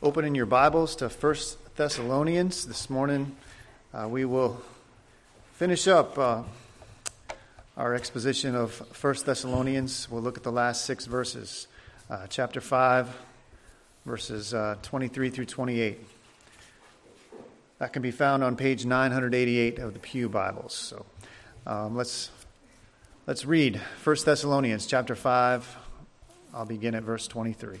open in your Bibles to 1 Thessalonians. This morning uh, we will finish up uh, our exposition of 1 Thessalonians. We'll look at the last six verses, uh, chapter 5, verses uh, 23 through 28. That can be found on page 988 of the Pew Bibles. So um, let's, let's read 1 Thessalonians chapter 5. I'll begin at verse 23.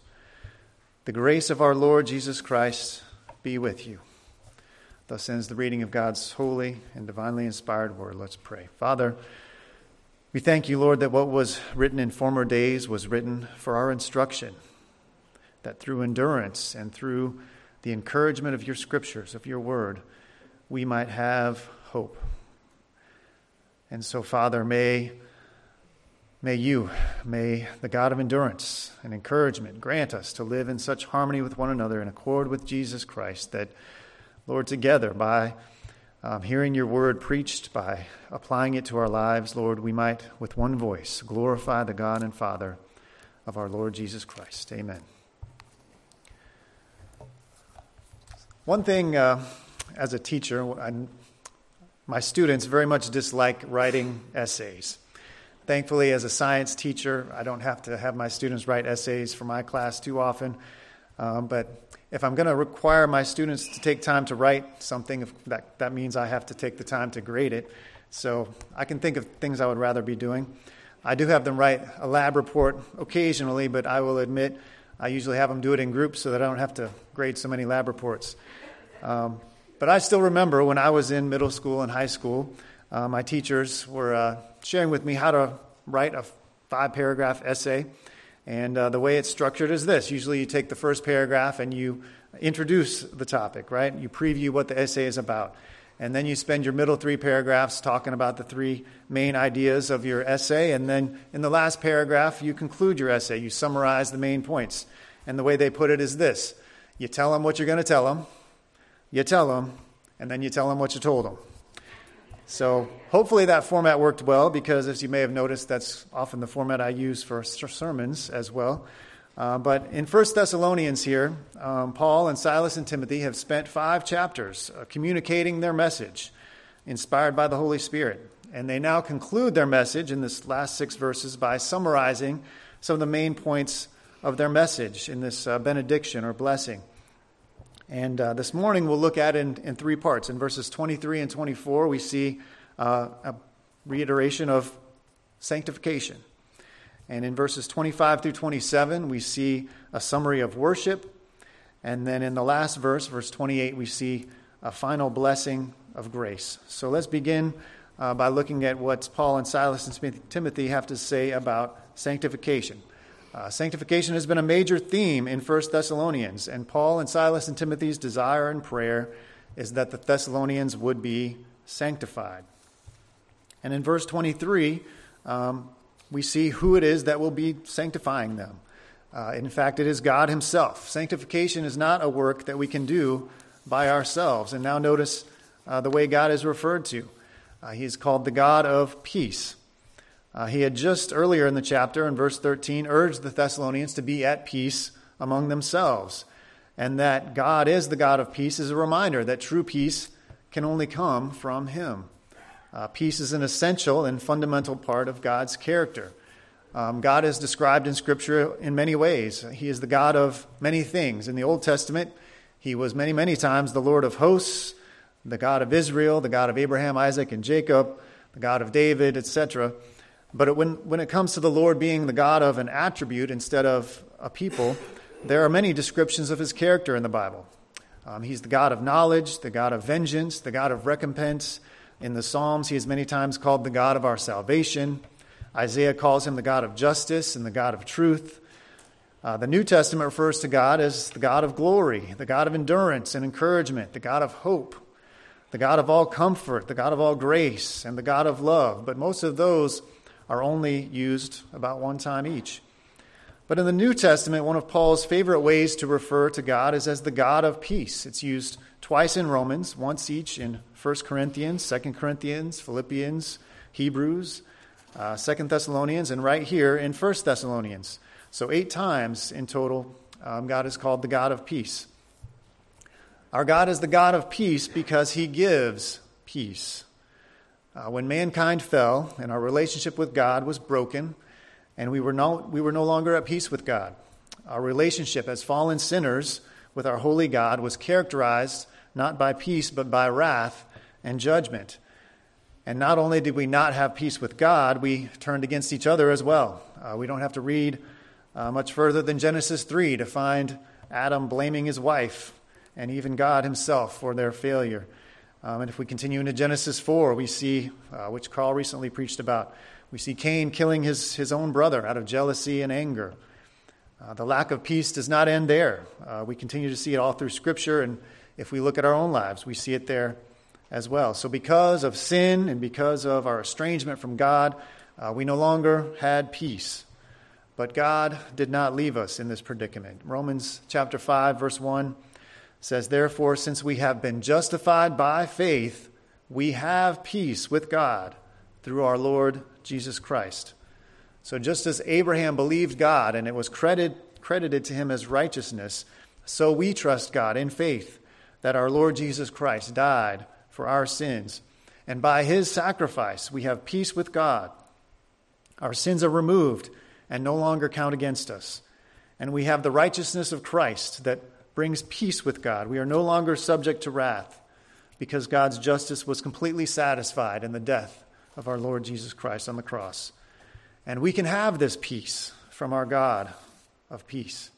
The grace of our Lord Jesus Christ be with you. Thus ends the reading of God's holy and divinely inspired word. Let's pray. Father, we thank you, Lord, that what was written in former days was written for our instruction, that through endurance and through the encouragement of your scriptures, of your word, we might have hope. And so, Father, may May you, may the God of endurance and encouragement grant us to live in such harmony with one another in accord with Jesus Christ that, Lord, together by um, hearing your word preached, by applying it to our lives, Lord, we might, with one voice, glorify the God and Father of our Lord Jesus Christ. Amen. One thing uh, as a teacher, I, my students very much dislike writing essays. Thankfully, as a science teacher, I don't have to have my students write essays for my class too often. Um, but if I'm going to require my students to take time to write something, that, that means I have to take the time to grade it. So I can think of things I would rather be doing. I do have them write a lab report occasionally, but I will admit I usually have them do it in groups so that I don't have to grade so many lab reports. Um, but I still remember when I was in middle school and high school, uh, my teachers were uh, sharing with me how to write a five paragraph essay. And uh, the way it's structured is this usually you take the first paragraph and you introduce the topic, right? You preview what the essay is about. And then you spend your middle three paragraphs talking about the three main ideas of your essay. And then in the last paragraph, you conclude your essay. You summarize the main points. And the way they put it is this you tell them what you're going to tell them, you tell them, and then you tell them what you told them. So hopefully that format worked well because, as you may have noticed, that's often the format I use for sermons as well. Uh, but in 1 Thessalonians here, um, Paul and Silas and Timothy have spent five chapters uh, communicating their message, inspired by the Holy Spirit. And they now conclude their message in this last six verses by summarizing some of the main points of their message in this uh, benediction or blessing. And uh, this morning we'll look at it in, in, three parts. In verses 23 and 24, we see uh, a reiteration of sanctification. And in verses 25 through 27, we see a summary of worship. And then in the last verse, verse 28, we see a final blessing of grace. So let's begin uh, by looking at what Paul and Silas and Timothy have to say about sanctification. Uh, sanctification has been a major theme in 1 Thessalonians, and Paul and Silas and Timothy's desire and prayer is that the Thessalonians would be sanctified. And in verse 23, um, we see who it is that will be sanctifying them. Uh, in fact, it is God Himself. Sanctification is not a work that we can do by ourselves. And now notice uh, the way God is referred to. Uh, he is called the God of peace. Uh, he had just earlier in the chapter, in verse 13, urged the Thessalonians to be at peace among themselves. And that God is the God of peace is a reminder that true peace can only come from Him. Uh, peace is an essential and fundamental part of God's character. Um, God is described in Scripture in many ways. He is the God of many things. In the Old Testament, He was many, many times the Lord of hosts, the God of Israel, the God of Abraham, Isaac, and Jacob, the God of David, etc. But when, when it comes to the Lord being the God of an attribute instead of a people, there are many descriptions of his character in the Bible. Um, he's the God of knowledge, the God of vengeance, the God of recompense. In the Psalms, he is many times called the God of our salvation. Isaiah calls him the God of justice and the God of truth. Uh, the New Testament refers to God as the God of glory, the God of endurance and encouragement, the God of hope, the God of all comfort, the God of all grace, and the God of love. But most of those are only used about one time each. But in the New Testament, one of Paul's favorite ways to refer to God is as the God of peace. It's used twice in Romans, once each in 1 Corinthians, 2 Corinthians, Philippians, Hebrews, uh, 2 Thessalonians, and right here in 1 Thessalonians. So, eight times in total, um, God is called the God of peace. Our God is the God of peace because he gives peace. Uh, when mankind fell and our relationship with God was broken, and we were, no, we were no longer at peace with God, our relationship as fallen sinners with our holy God was characterized not by peace, but by wrath and judgment. And not only did we not have peace with God, we turned against each other as well. Uh, we don't have to read uh, much further than Genesis 3 to find Adam blaming his wife and even God himself for their failure. Um, and if we continue into Genesis 4, we see, uh, which Carl recently preached about, we see Cain killing his, his own brother out of jealousy and anger. Uh, the lack of peace does not end there. Uh, we continue to see it all through Scripture, and if we look at our own lives, we see it there as well. So, because of sin and because of our estrangement from God, uh, we no longer had peace. But God did not leave us in this predicament. Romans chapter 5, verse 1 says, Therefore, since we have been justified by faith, we have peace with God through our Lord Jesus Christ. So, just as Abraham believed God and it was credit, credited to him as righteousness, so we trust God in faith that our Lord Jesus Christ died for our sins. And by his sacrifice, we have peace with God. Our sins are removed and no longer count against us. And we have the righteousness of Christ that brings peace with God. We are no longer subject to wrath because God's justice was completely satisfied in the death of our Lord Jesus Christ on the cross. And we can have this peace from our God of peace.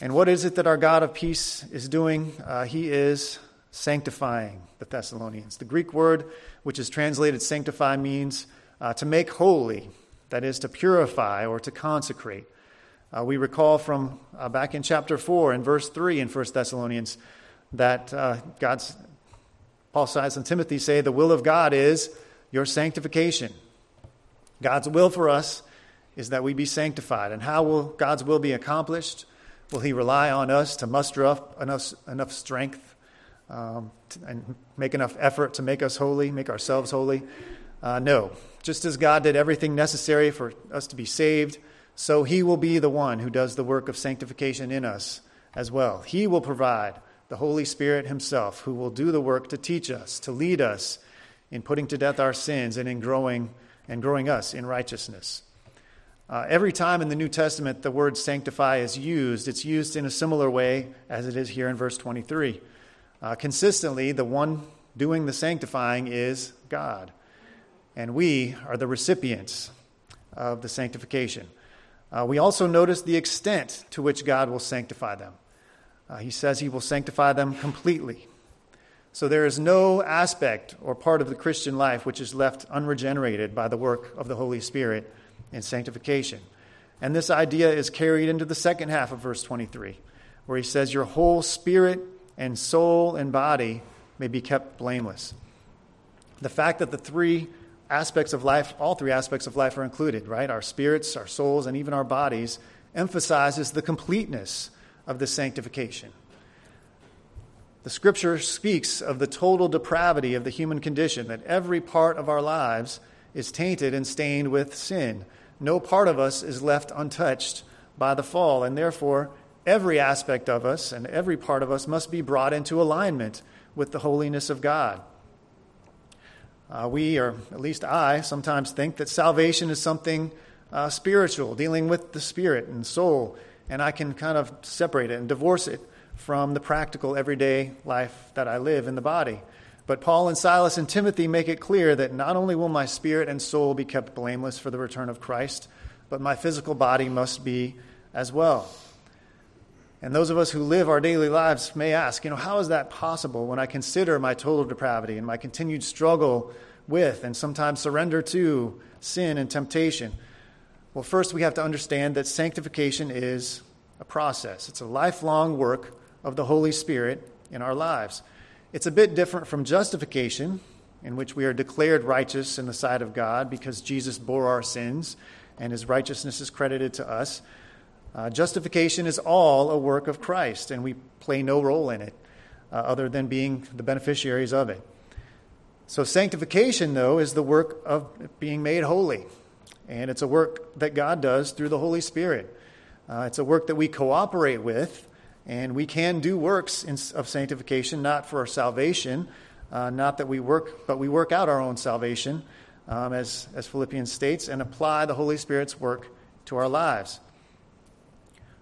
And what is it that our God of peace is doing? Uh, he is sanctifying the Thessalonians. The Greek word, which is translated sanctify, means uh, to make holy, that is, to purify or to consecrate. Uh, we recall from uh, back in chapter 4 and verse 3 in 1 Thessalonians that uh, God's, Paul, Silas, and Timothy say the will of God is your sanctification. God's will for us is that we be sanctified. And how will God's will be accomplished? Will He rely on us to muster up enough, enough strength um, to, and make enough effort to make us holy, make ourselves holy? Uh, no. Just as God did everything necessary for us to be saved, so He will be the one who does the work of sanctification in us as well. He will provide the Holy Spirit Himself, who will do the work to teach us, to lead us in putting to death our sins and in growing and growing us in righteousness. Uh, every time in the New Testament the word sanctify is used, it's used in a similar way as it is here in verse 23. Uh, consistently, the one doing the sanctifying is God, and we are the recipients of the sanctification. Uh, we also notice the extent to which God will sanctify them. Uh, he says he will sanctify them completely. So there is no aspect or part of the Christian life which is left unregenerated by the work of the Holy Spirit in sanctification. And this idea is carried into the second half of verse 23, where he says, Your whole spirit and soul and body may be kept blameless. The fact that the three aspects of life, all three aspects of life are included, right? Our spirits, our souls, and even our bodies, emphasizes the completeness of the sanctification. The scripture speaks of the total depravity of the human condition, that every part of our lives is tainted and stained with sin. No part of us is left untouched by the fall, and therefore, every aspect of us and every part of us must be brought into alignment with the holiness of God. Uh, we, or at least I, sometimes think that salvation is something uh, spiritual, dealing with the spirit and soul, and I can kind of separate it and divorce it from the practical, everyday life that I live in the body. But Paul and Silas and Timothy make it clear that not only will my spirit and soul be kept blameless for the return of Christ, but my physical body must be as well. And those of us who live our daily lives may ask, you know, how is that possible when I consider my total depravity and my continued struggle with and sometimes surrender to sin and temptation? Well, first, we have to understand that sanctification is a process, it's a lifelong work of the Holy Spirit in our lives. It's a bit different from justification, in which we are declared righteous in the sight of God because Jesus bore our sins and his righteousness is credited to us. Uh, justification is all a work of Christ, and we play no role in it uh, other than being the beneficiaries of it. So, sanctification, though, is the work of being made holy, and it's a work that God does through the Holy Spirit. Uh, it's a work that we cooperate with, and we can do works in, of sanctification, not for our salvation, uh, not that we work, but we work out our own salvation, um, as, as Philippians states, and apply the Holy Spirit's work to our lives.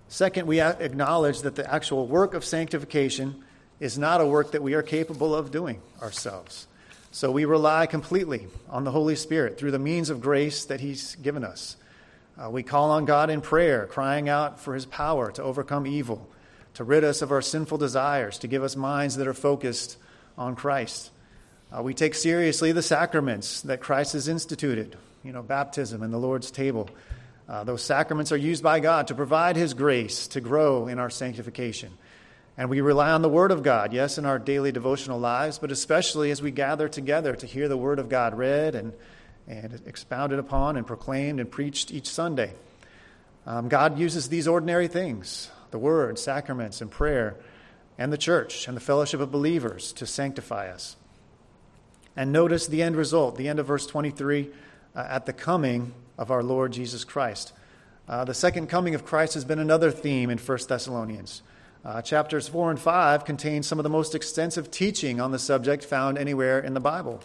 Second, we acknowledge that the actual work of sanctification is not a work that we are capable of doing ourselves. So we rely completely on the Holy Spirit through the means of grace that He's given us. Uh, we call on God in prayer, crying out for His power to overcome evil, to rid us of our sinful desires, to give us minds that are focused on Christ. Uh, we take seriously the sacraments that Christ has instituted, you know, baptism and the Lord's table. Uh, those sacraments are used by God to provide His grace to grow in our sanctification. And we rely on the Word of God, yes, in our daily devotional lives, but especially as we gather together to hear the Word of God read and, and expounded upon and proclaimed and preached each Sunday. Um, God uses these ordinary things the Word, sacraments, and prayer and the church and the fellowship of believers to sanctify us. And notice the end result, the end of verse 23, uh, at the coming of our Lord Jesus Christ. Uh, the second coming of Christ has been another theme in 1 Thessalonians. Uh, chapters 4 and 5 contain some of the most extensive teaching on the subject found anywhere in the Bible.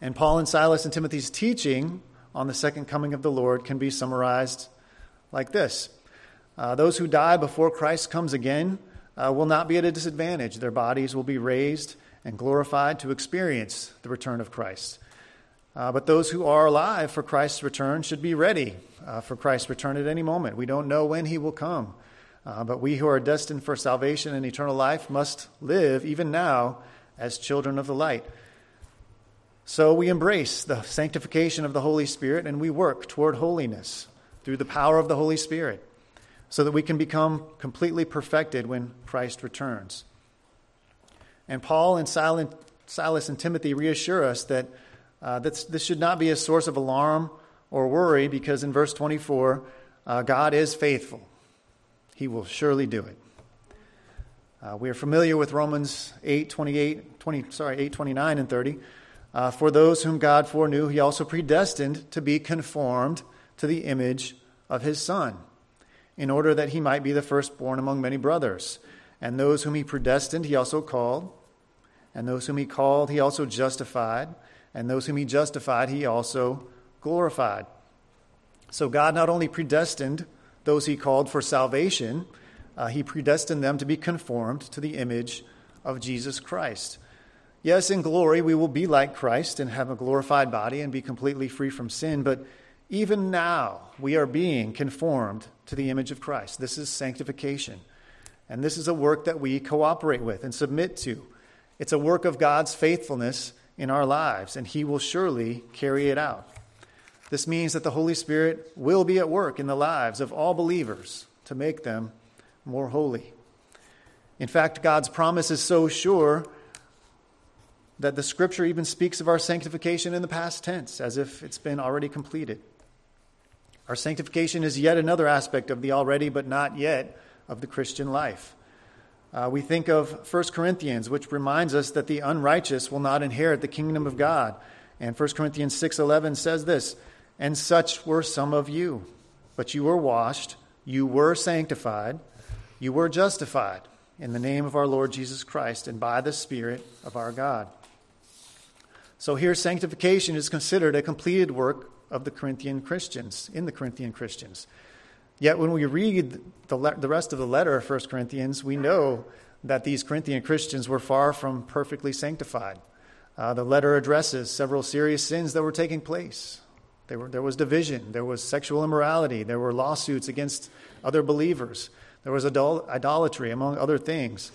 And Paul and Silas and Timothy's teaching on the second coming of the Lord can be summarized like this uh, Those who die before Christ comes again uh, will not be at a disadvantage. Their bodies will be raised and glorified to experience the return of Christ. Uh, but those who are alive for Christ's return should be ready uh, for Christ's return at any moment. We don't know when he will come. Uh, but we who are destined for salvation and eternal life must live, even now, as children of the light. So we embrace the sanctification of the Holy Spirit and we work toward holiness through the power of the Holy Spirit so that we can become completely perfected when Christ returns. And Paul and Silas and Timothy reassure us that uh, this, this should not be a source of alarm or worry because in verse 24, uh, God is faithful. He will surely do it. Uh, we are familiar with Romans 8, 28, 20, sorry, 8, 29 and 30. Uh, For those whom God foreknew, he also predestined to be conformed to the image of his Son in order that he might be the firstborn among many brothers. And those whom he predestined, he also called. And those whom he called, he also justified. And those whom he justified, he also glorified. So God not only predestined those he called for salvation, uh, he predestined them to be conformed to the image of Jesus Christ. Yes, in glory we will be like Christ and have a glorified body and be completely free from sin, but even now we are being conformed to the image of Christ. This is sanctification. And this is a work that we cooperate with and submit to. It's a work of God's faithfulness in our lives, and He will surely carry it out. This means that the Holy Spirit will be at work in the lives of all believers to make them more holy. In fact, God's promise is so sure that the Scripture even speaks of our sanctification in the past tense, as if it's been already completed. Our sanctification is yet another aspect of the already but not yet of the Christian life. Uh, we think of 1 Corinthians, which reminds us that the unrighteous will not inherit the kingdom of God. And 1 Corinthians 6:11 says this, "And such were some of you, but you were washed, you were sanctified, you were justified in the name of our Lord Jesus Christ and by the Spirit of our God." So here sanctification is considered a completed work of the Corinthian Christians, in the Corinthian Christians. Yet when we read the, le- the rest of the letter of 1 Corinthians, we know that these Corinthian Christians were far from perfectly sanctified. Uh, the letter addresses several serious sins that were taking place. There, were, there was division, there was sexual immorality, there were lawsuits against other believers, there was idol- idolatry, among other things.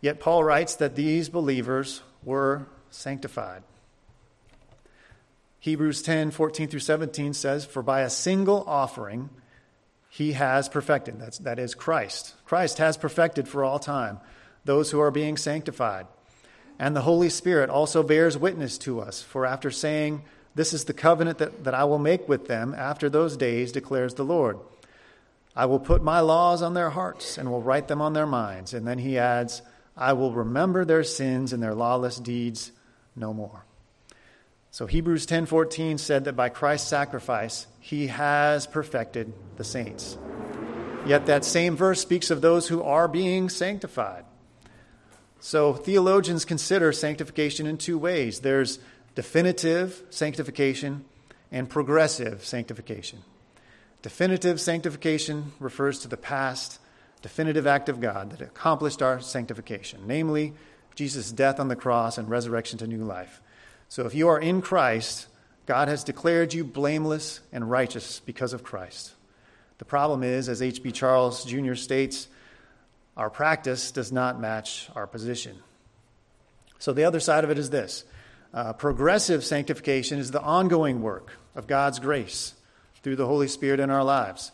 Yet Paul writes that these believers were sanctified. Hebrews 10 14 through 17 says, For by a single offering he has perfected, that's, that is Christ. Christ has perfected for all time those who are being sanctified. And the Holy Spirit also bears witness to us, for after saying, This is the covenant that, that I will make with them after those days, declares the Lord. I will put my laws on their hearts and will write them on their minds. And then he adds, I will remember their sins and their lawless deeds no more. So Hebrews 10:14 said that by Christ's sacrifice he has perfected the saints. Yet that same verse speaks of those who are being sanctified. So theologians consider sanctification in two ways. There's definitive sanctification and progressive sanctification. Definitive sanctification refers to the past definitive act of God that accomplished our sanctification, namely Jesus' death on the cross and resurrection to new life. So if you are in Christ, God has declared you blameless and righteous because of Christ. The problem is, as H.B. Charles Jr. states, our practice does not match our position. So the other side of it is this uh, progressive sanctification is the ongoing work of God's grace through the Holy Spirit in our lives.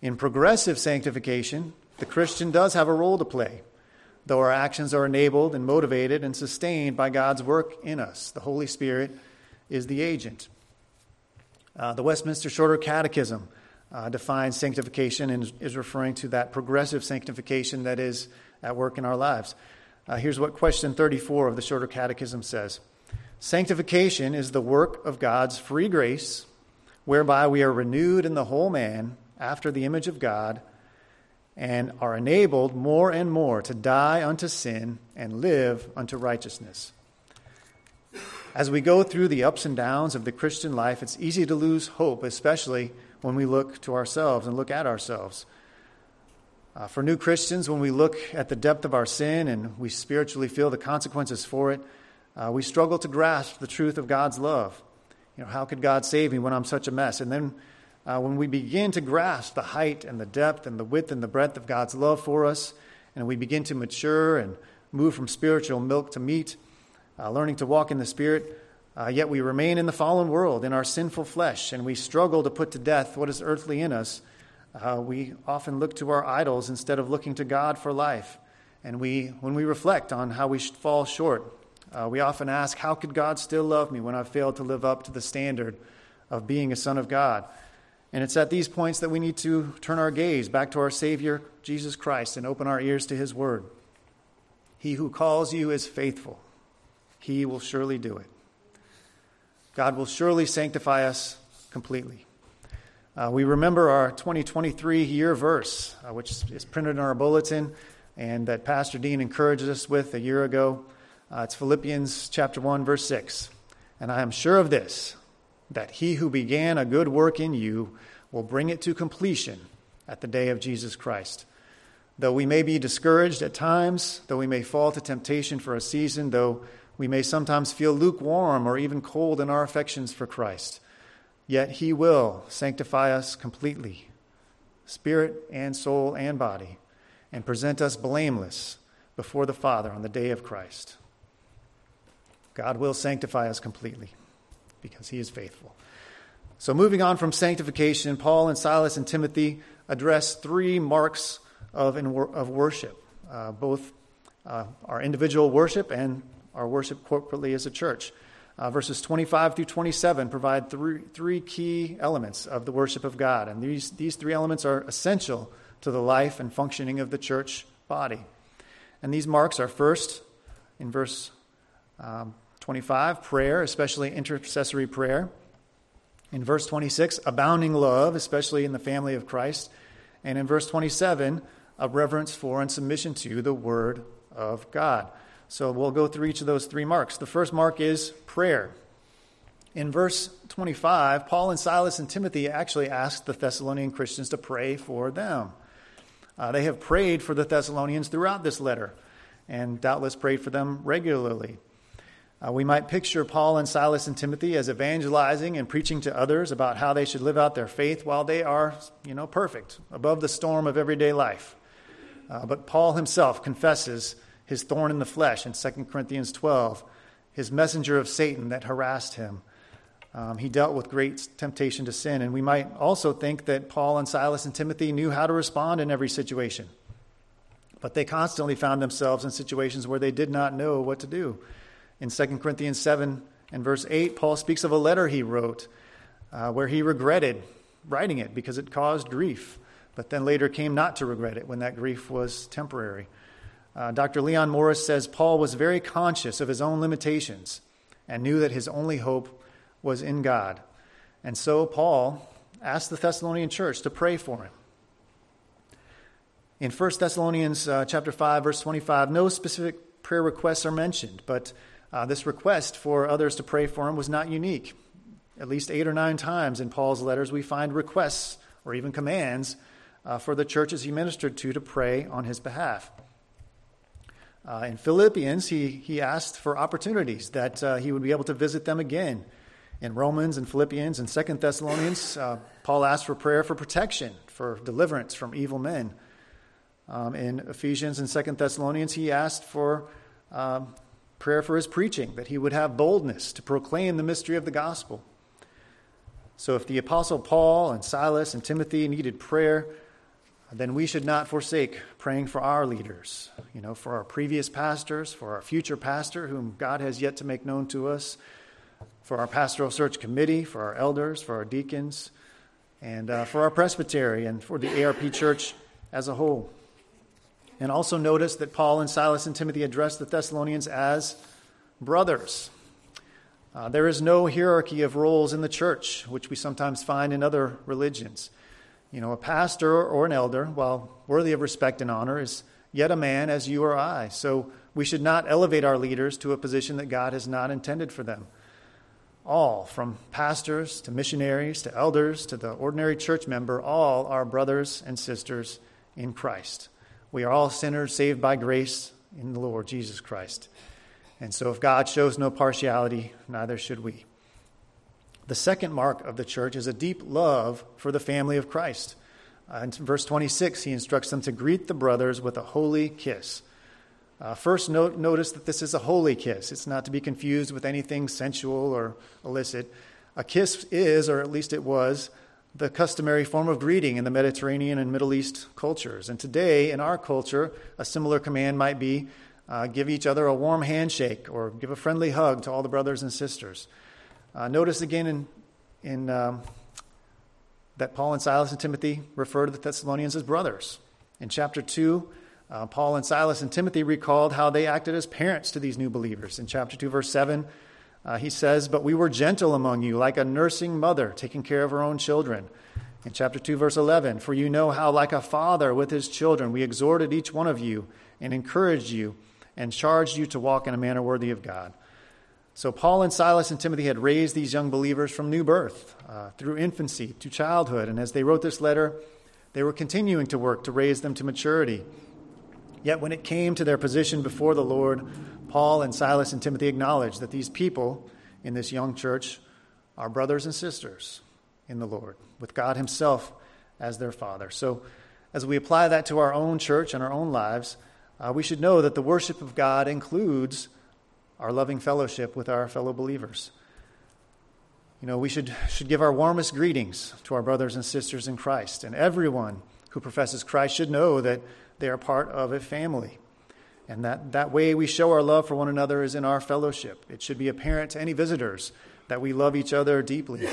In progressive sanctification, the Christian does have a role to play, though our actions are enabled and motivated and sustained by God's work in us. The Holy Spirit is the agent. Uh, the Westminster Shorter Catechism uh, defines sanctification and is referring to that progressive sanctification that is at work in our lives. Uh, here's what question 34 of the Shorter Catechism says Sanctification is the work of God's free grace, whereby we are renewed in the whole man after the image of God and are enabled more and more to die unto sin and live unto righteousness. As we go through the ups and downs of the Christian life, it's easy to lose hope, especially when we look to ourselves and look at ourselves. Uh, for new Christians, when we look at the depth of our sin and we spiritually feel the consequences for it, uh, we struggle to grasp the truth of God's love. You know, how could God save me when I'm such a mess? And then uh, when we begin to grasp the height and the depth and the width and the breadth of God's love for us, and we begin to mature and move from spiritual milk to meat, uh, learning to walk in the Spirit, uh, yet we remain in the fallen world, in our sinful flesh, and we struggle to put to death what is earthly in us. Uh, we often look to our idols instead of looking to God for life. And we, when we reflect on how we fall short, uh, we often ask, How could God still love me when I've failed to live up to the standard of being a son of God? And it's at these points that we need to turn our gaze back to our Savior, Jesus Christ, and open our ears to His Word. He who calls you is faithful, He will surely do it. God will surely sanctify us completely. Uh, we remember our 2023 year verse, uh, which is printed in our bulletin and that Pastor Dean encouraged us with a year ago. Uh, it's Philippians chapter 1, verse 6. And I am sure of this, that he who began a good work in you will bring it to completion at the day of Jesus Christ. Though we may be discouraged at times, though we may fall to temptation for a season, though we may sometimes feel lukewarm or even cold in our affections for Christ. Yet He will sanctify us completely, spirit and soul and body, and present us blameless before the Father on the day of Christ. God will sanctify us completely because He is faithful. So, moving on from sanctification, Paul and Silas and Timothy address three marks of, of worship, uh, both uh, our individual worship and our worship corporately as a church. Uh, verses 25 through 27 provide three, three key elements of the worship of God. And these, these three elements are essential to the life and functioning of the church body. And these marks are first, in verse um, 25, prayer, especially intercessory prayer. In verse 26, abounding love, especially in the family of Christ. And in verse 27, a reverence for and submission to the Word of God. So we'll go through each of those three marks. The first mark is prayer. In verse 25, Paul and Silas and Timothy actually asked the Thessalonian Christians to pray for them. Uh, they have prayed for the Thessalonians throughout this letter and doubtless prayed for them regularly. Uh, we might picture Paul and Silas and Timothy as evangelizing and preaching to others about how they should live out their faith while they are, you know, perfect, above the storm of everyday life. Uh, but Paul himself confesses his thorn in the flesh in 2 Corinthians 12, his messenger of Satan that harassed him. Um, he dealt with great temptation to sin. And we might also think that Paul and Silas and Timothy knew how to respond in every situation. But they constantly found themselves in situations where they did not know what to do. In 2 Corinthians 7 and verse 8, Paul speaks of a letter he wrote uh, where he regretted writing it because it caused grief, but then later came not to regret it when that grief was temporary. Uh, Dr. Leon Morris says Paul was very conscious of his own limitations and knew that his only hope was in God. And so Paul asked the Thessalonian church to pray for him. In 1 Thessalonians uh, chapter 5 verse 25, no specific prayer requests are mentioned, but uh, this request for others to pray for him was not unique. At least 8 or 9 times in Paul's letters we find requests or even commands uh, for the churches he ministered to to pray on his behalf. Uh, in Philippians, he, he asked for opportunities that uh, he would be able to visit them again. In Romans and Philippians and Second Thessalonians, uh, Paul asked for prayer for protection, for deliverance from evil men. Um, in Ephesians and Second Thessalonians, he asked for um, prayer for his preaching, that he would have boldness to proclaim the mystery of the gospel. So, if the Apostle Paul and Silas and Timothy needed prayer, then we should not forsake praying for our leaders, you know, for our previous pastors, for our future pastor, whom God has yet to make known to us, for our pastoral search committee, for our elders, for our deacons, and uh, for our presbytery, and for the ARP church as a whole. And also notice that Paul and Silas and Timothy addressed the Thessalonians as brothers. Uh, there is no hierarchy of roles in the church, which we sometimes find in other religions. You know, a pastor or an elder, while worthy of respect and honor, is yet a man as you or I. So we should not elevate our leaders to a position that God has not intended for them. All, from pastors to missionaries to elders to the ordinary church member, all are brothers and sisters in Christ. We are all sinners saved by grace in the Lord Jesus Christ. And so if God shows no partiality, neither should we. The second mark of the church is a deep love for the family of Christ. Uh, in verse 26, he instructs them to greet the brothers with a holy kiss. Uh, first, note, notice that this is a holy kiss. It's not to be confused with anything sensual or illicit. A kiss is, or at least it was, the customary form of greeting in the Mediterranean and Middle East cultures. And today, in our culture, a similar command might be uh, give each other a warm handshake or give a friendly hug to all the brothers and sisters. Uh, notice again in, in um, that Paul and Silas and Timothy refer to the Thessalonians as brothers. In chapter 2, uh, Paul and Silas and Timothy recalled how they acted as parents to these new believers. In chapter 2, verse 7, uh, he says, But we were gentle among you, like a nursing mother taking care of her own children. In chapter 2, verse 11, For you know how, like a father with his children, we exhorted each one of you and encouraged you and charged you to walk in a manner worthy of God. So, Paul and Silas and Timothy had raised these young believers from new birth, uh, through infancy to childhood. And as they wrote this letter, they were continuing to work to raise them to maturity. Yet, when it came to their position before the Lord, Paul and Silas and Timothy acknowledged that these people in this young church are brothers and sisters in the Lord, with God Himself as their Father. So, as we apply that to our own church and our own lives, uh, we should know that the worship of God includes our loving fellowship with our fellow believers. You know, we should, should give our warmest greetings to our brothers and sisters in Christ, and everyone who professes Christ should know that they are part of a family. And that, that way we show our love for one another is in our fellowship. It should be apparent to any visitors that we love each other deeply.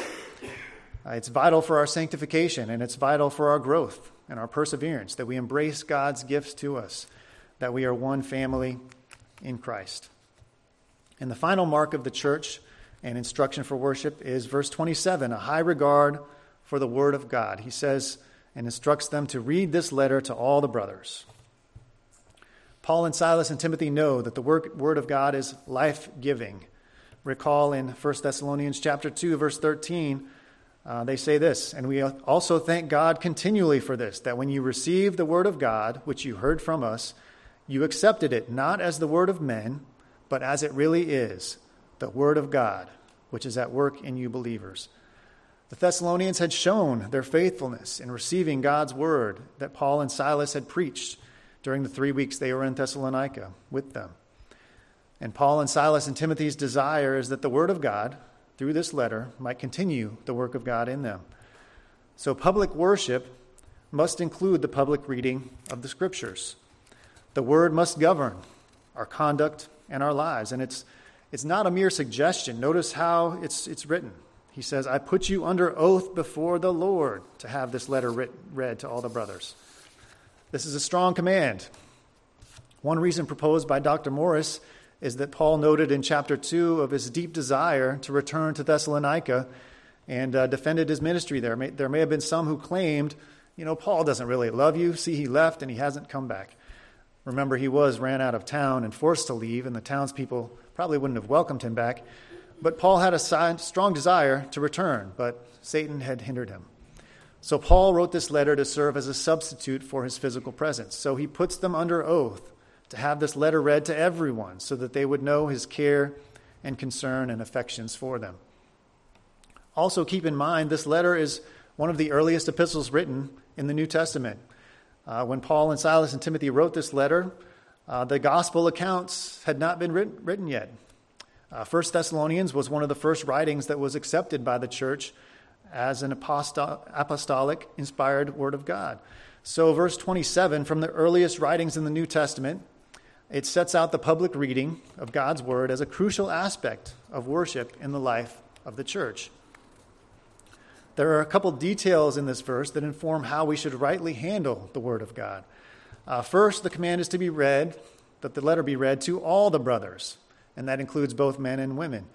Uh, it's vital for our sanctification, and it's vital for our growth and our perseverance that we embrace God's gifts to us, that we are one family in Christ. And the final mark of the church and instruction for worship is verse 27 a high regard for the Word of God. He says and instructs them to read this letter to all the brothers. Paul and Silas and Timothy know that the Word of God is life giving. Recall in 1 Thessalonians chapter 2, verse 13, uh, they say this, and we also thank God continually for this, that when you received the Word of God, which you heard from us, you accepted it not as the Word of men but as it really is, the Word of God, which is at work in you believers. The Thessalonians had shown their faithfulness in receiving God's Word that Paul and Silas had preached during the three weeks they were in Thessalonica with them. And Paul and Silas and Timothy's desire is that the Word of God through this letter, might continue the work of God in them. So, public worship must include the public reading of the Scriptures. The Word must govern our conduct and our lives. And it's, it's not a mere suggestion. Notice how it's, it's written. He says, I put you under oath before the Lord to have this letter writ- read to all the brothers. This is a strong command. One reason proposed by Dr. Morris is that Paul noted in chapter 2 of his deep desire to return to Thessalonica and uh, defended his ministry there. May, there may have been some who claimed, you know, Paul doesn't really love you. See, he left and he hasn't come back. Remember, he was ran out of town and forced to leave, and the townspeople probably wouldn't have welcomed him back. But Paul had a strong desire to return, but Satan had hindered him. So Paul wrote this letter to serve as a substitute for his physical presence. So he puts them under oath to have this letter read to everyone so that they would know his care and concern and affections for them. Also, keep in mind, this letter is one of the earliest epistles written in the New Testament. Uh, when Paul and Silas and Timothy wrote this letter, uh, the gospel accounts had not been written, written yet. Uh, First Thessalonians was one of the first writings that was accepted by the church as an apostol- apostolic inspired word of God. So, verse 27 from the earliest writings in the New Testament, it sets out the public reading of God's word as a crucial aspect of worship in the life of the church. There are a couple details in this verse that inform how we should rightly handle the Word of God. Uh, first, the command is to be read, that the letter be read to all the brothers, and that includes both men and women.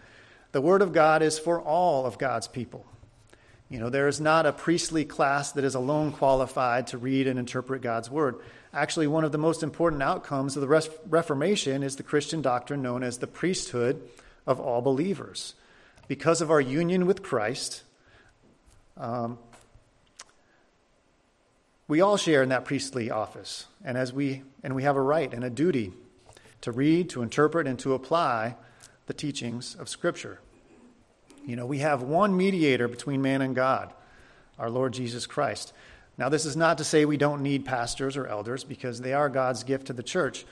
The Word of God is for all of God's people. You know, there is not a priestly class that is alone qualified to read and interpret God's Word. Actually, one of the most important outcomes of the Reformation is the Christian doctrine known as the priesthood of all believers. Because of our union with Christ, um, we all share in that priestly office, and as we and we have a right and a duty to read, to interpret, and to apply the teachings of Scripture. You know, we have one mediator between man and God, our Lord Jesus Christ. Now, this is not to say we don't need pastors or elders, because they are God's gift to the church.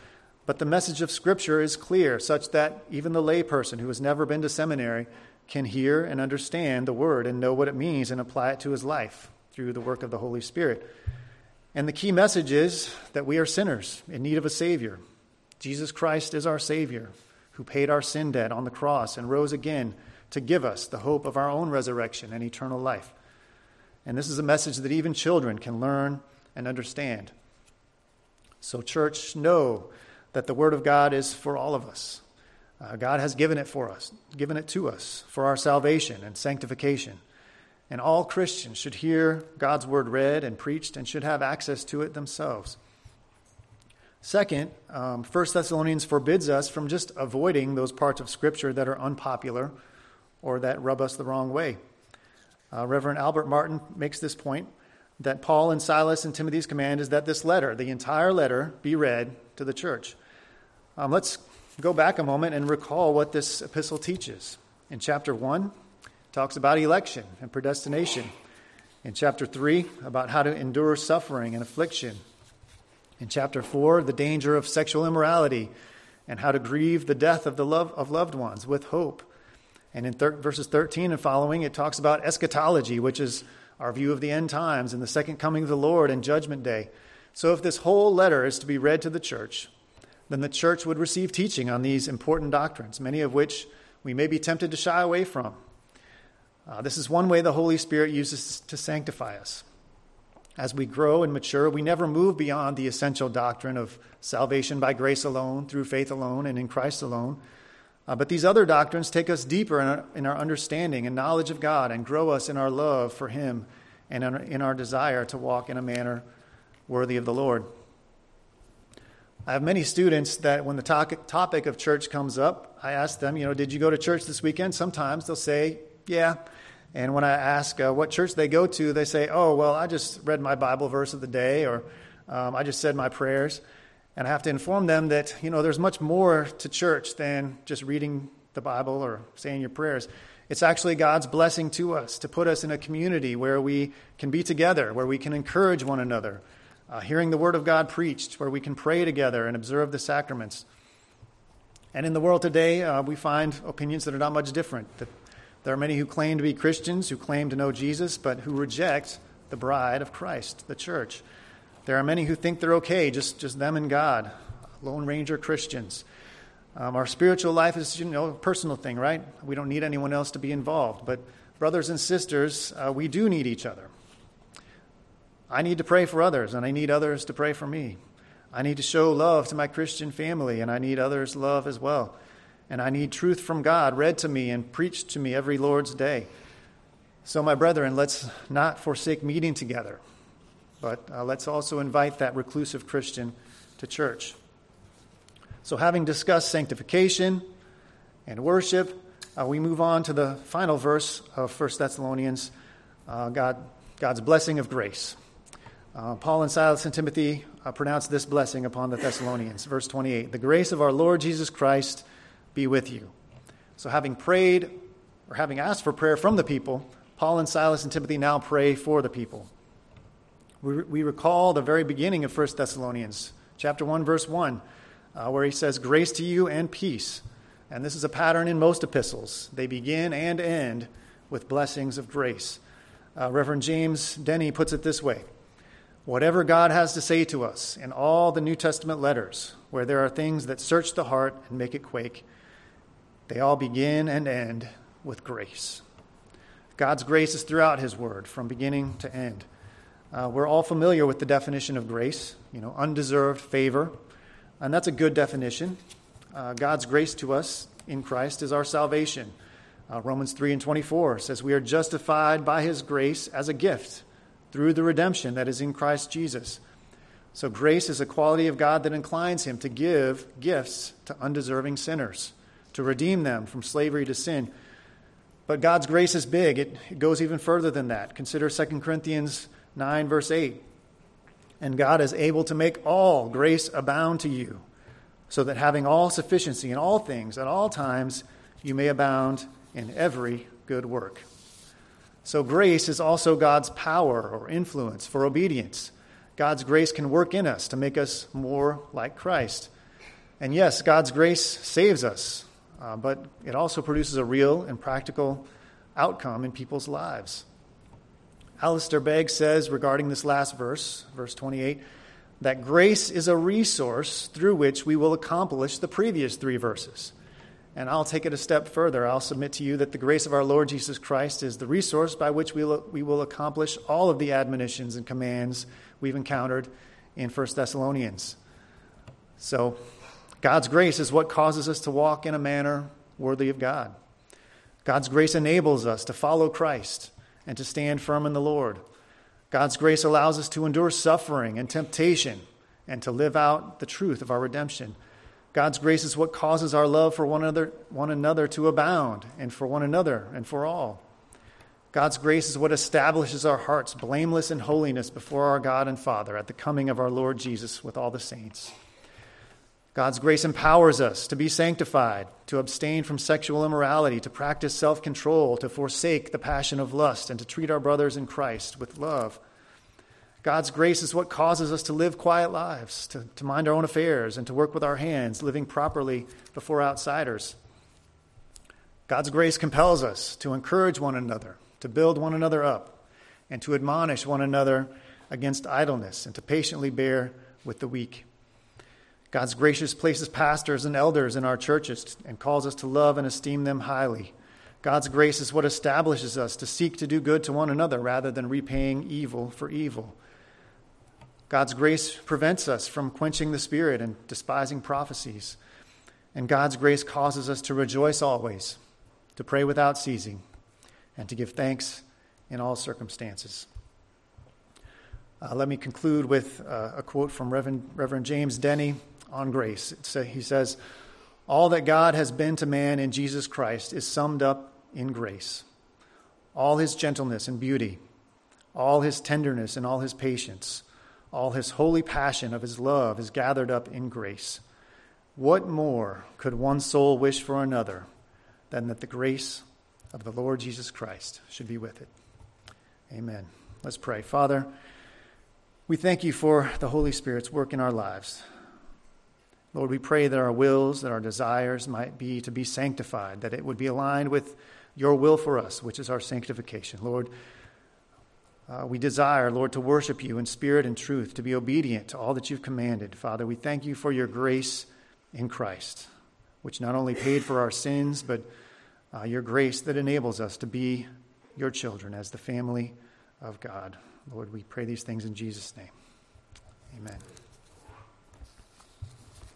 But the message of Scripture is clear, such that even the layperson who has never been to seminary can hear and understand the word and know what it means and apply it to his life through the work of the Holy Spirit. And the key message is that we are sinners in need of a Savior. Jesus Christ is our Savior who paid our sin debt on the cross and rose again to give us the hope of our own resurrection and eternal life. And this is a message that even children can learn and understand. So, church, know that the Word of God is for all of us. Uh, God has given it for us, given it to us for our salvation and sanctification. And all Christians should hear God's word read and preached and should have access to it themselves. Second, um, 1 Thessalonians forbids us from just avoiding those parts of Scripture that are unpopular or that rub us the wrong way. Uh, Reverend Albert Martin makes this point that Paul and Silas and Timothy's command is that this letter, the entire letter, be read to the church. Um, let's go back a moment and recall what this epistle teaches. In chapter 1, it talks about election and predestination. In chapter 3, about how to endure suffering and affliction. In chapter 4, the danger of sexual immorality and how to grieve the death of the love of loved ones with hope. And in thir- verses 13 and following, it talks about eschatology, which is our view of the end times and the second coming of the Lord and judgment day. So if this whole letter is to be read to the church, then the church would receive teaching on these important doctrines, many of which we may be tempted to shy away from. Uh, this is one way the Holy Spirit uses to sanctify us. As we grow and mature, we never move beyond the essential doctrine of salvation by grace alone, through faith alone, and in Christ alone. Uh, but these other doctrines take us deeper in our, in our, understanding and knowledge of God and grow us in our love for Him and in our, in our desire to walk in a manner worthy of the Lord. I have many students that when the topic of church comes up, I ask them, you know, did you go to church this weekend? Sometimes they'll say, yeah. And when I ask uh, what church they go to, they say, oh, well, I just read my Bible verse of the day or um, I just said my prayers. And I have to inform them that, you know, there's much more to church than just reading the Bible or saying your prayers. It's actually God's blessing to us to put us in a community where we can be together, where we can encourage one another, uh, hearing the Word of God preached, where we can pray together and observe the sacraments. And in the world today, uh, we find opinions that are not much different. That There are many who claim to be Christians, who claim to know Jesus, but who reject the bride of Christ, the church. There are many who think they're okay, just, just them and God, Lone Ranger Christians. Um, our spiritual life is, you know, a personal thing, right? We don't need anyone else to be involved. But, brothers and sisters, uh, we do need each other. I need to pray for others, and I need others to pray for me. I need to show love to my Christian family, and I need others' love as well. And I need truth from God read to me and preached to me every Lord's day. So, my brethren, let's not forsake meeting together, but uh, let's also invite that reclusive Christian to church. So, having discussed sanctification and worship, uh, we move on to the final verse of 1 Thessalonians uh, God, God's blessing of grace. Uh, Paul and Silas and Timothy uh, pronounced this blessing upon the Thessalonians. Verse 28 The grace of our Lord Jesus Christ be with you. So, having prayed or having asked for prayer from the people, Paul and Silas and Timothy now pray for the people. We, we recall the very beginning of 1 Thessalonians, chapter 1, verse 1, uh, where he says, Grace to you and peace. And this is a pattern in most epistles. They begin and end with blessings of grace. Uh, Reverend James Denney puts it this way Whatever God has to say to us in all the New Testament letters, where there are things that search the heart and make it quake, they all begin and end with grace. God's grace is throughout His Word, from beginning to end. Uh, we're all familiar with the definition of grace, you know, undeserved favor, and that's a good definition. Uh, God's grace to us in Christ is our salvation. Uh, Romans 3 and 24 says, We are justified by His grace as a gift through the redemption that is in Christ Jesus. So, grace is a quality of God that inclines him to give gifts to undeserving sinners, to redeem them from slavery to sin. But God's grace is big, it, it goes even further than that. Consider 2 Corinthians 9, verse 8. And God is able to make all grace abound to you, so that having all sufficiency in all things at all times, you may abound in every good work. So, grace is also God's power or influence for obedience. God's grace can work in us to make us more like Christ. And yes, God's grace saves us, uh, but it also produces a real and practical outcome in people's lives. Alistair Begg says regarding this last verse, verse 28, that grace is a resource through which we will accomplish the previous three verses. And I'll take it a step further. I'll submit to you that the grace of our Lord Jesus Christ is the resource by which we will, we will accomplish all of the admonitions and commands we've encountered in 1 Thessalonians. So, God's grace is what causes us to walk in a manner worthy of God. God's grace enables us to follow Christ and to stand firm in the Lord. God's grace allows us to endure suffering and temptation and to live out the truth of our redemption. God's grace is what causes our love for one another, one another to abound, and for one another and for all. God's grace is what establishes our hearts blameless in holiness before our God and Father at the coming of our Lord Jesus with all the saints. God's grace empowers us to be sanctified, to abstain from sexual immorality, to practice self control, to forsake the passion of lust, and to treat our brothers in Christ with love. God's grace is what causes us to live quiet lives, to, to mind our own affairs, and to work with our hands, living properly before outsiders. God's grace compels us to encourage one another, to build one another up, and to admonish one another against idleness, and to patiently bear with the weak. God's gracious places pastors and elders in our churches and calls us to love and esteem them highly. God's grace is what establishes us to seek to do good to one another rather than repaying evil for evil. God's grace prevents us from quenching the Spirit and despising prophecies. And God's grace causes us to rejoice always, to pray without ceasing, and to give thanks in all circumstances. Uh, let me conclude with uh, a quote from Reverend, Reverend James Denney on grace. he says, All that God has been to man in Jesus Christ is summed up in grace. All his gentleness and beauty, all his tenderness and all his patience all his holy passion of his love is gathered up in grace. What more could one soul wish for another than that the grace of the Lord Jesus Christ should be with it? Amen. Let's pray. Father, we thank you for the Holy Spirit's work in our lives. Lord, we pray that our wills, that our desires might be to be sanctified, that it would be aligned with your will for us, which is our sanctification. Lord, uh, we desire, Lord, to worship you in spirit and truth, to be obedient to all that you've commanded. Father, we thank you for your grace in Christ, which not only paid for our sins, but uh, your grace that enables us to be your children as the family of God. Lord, we pray these things in Jesus' name. Amen.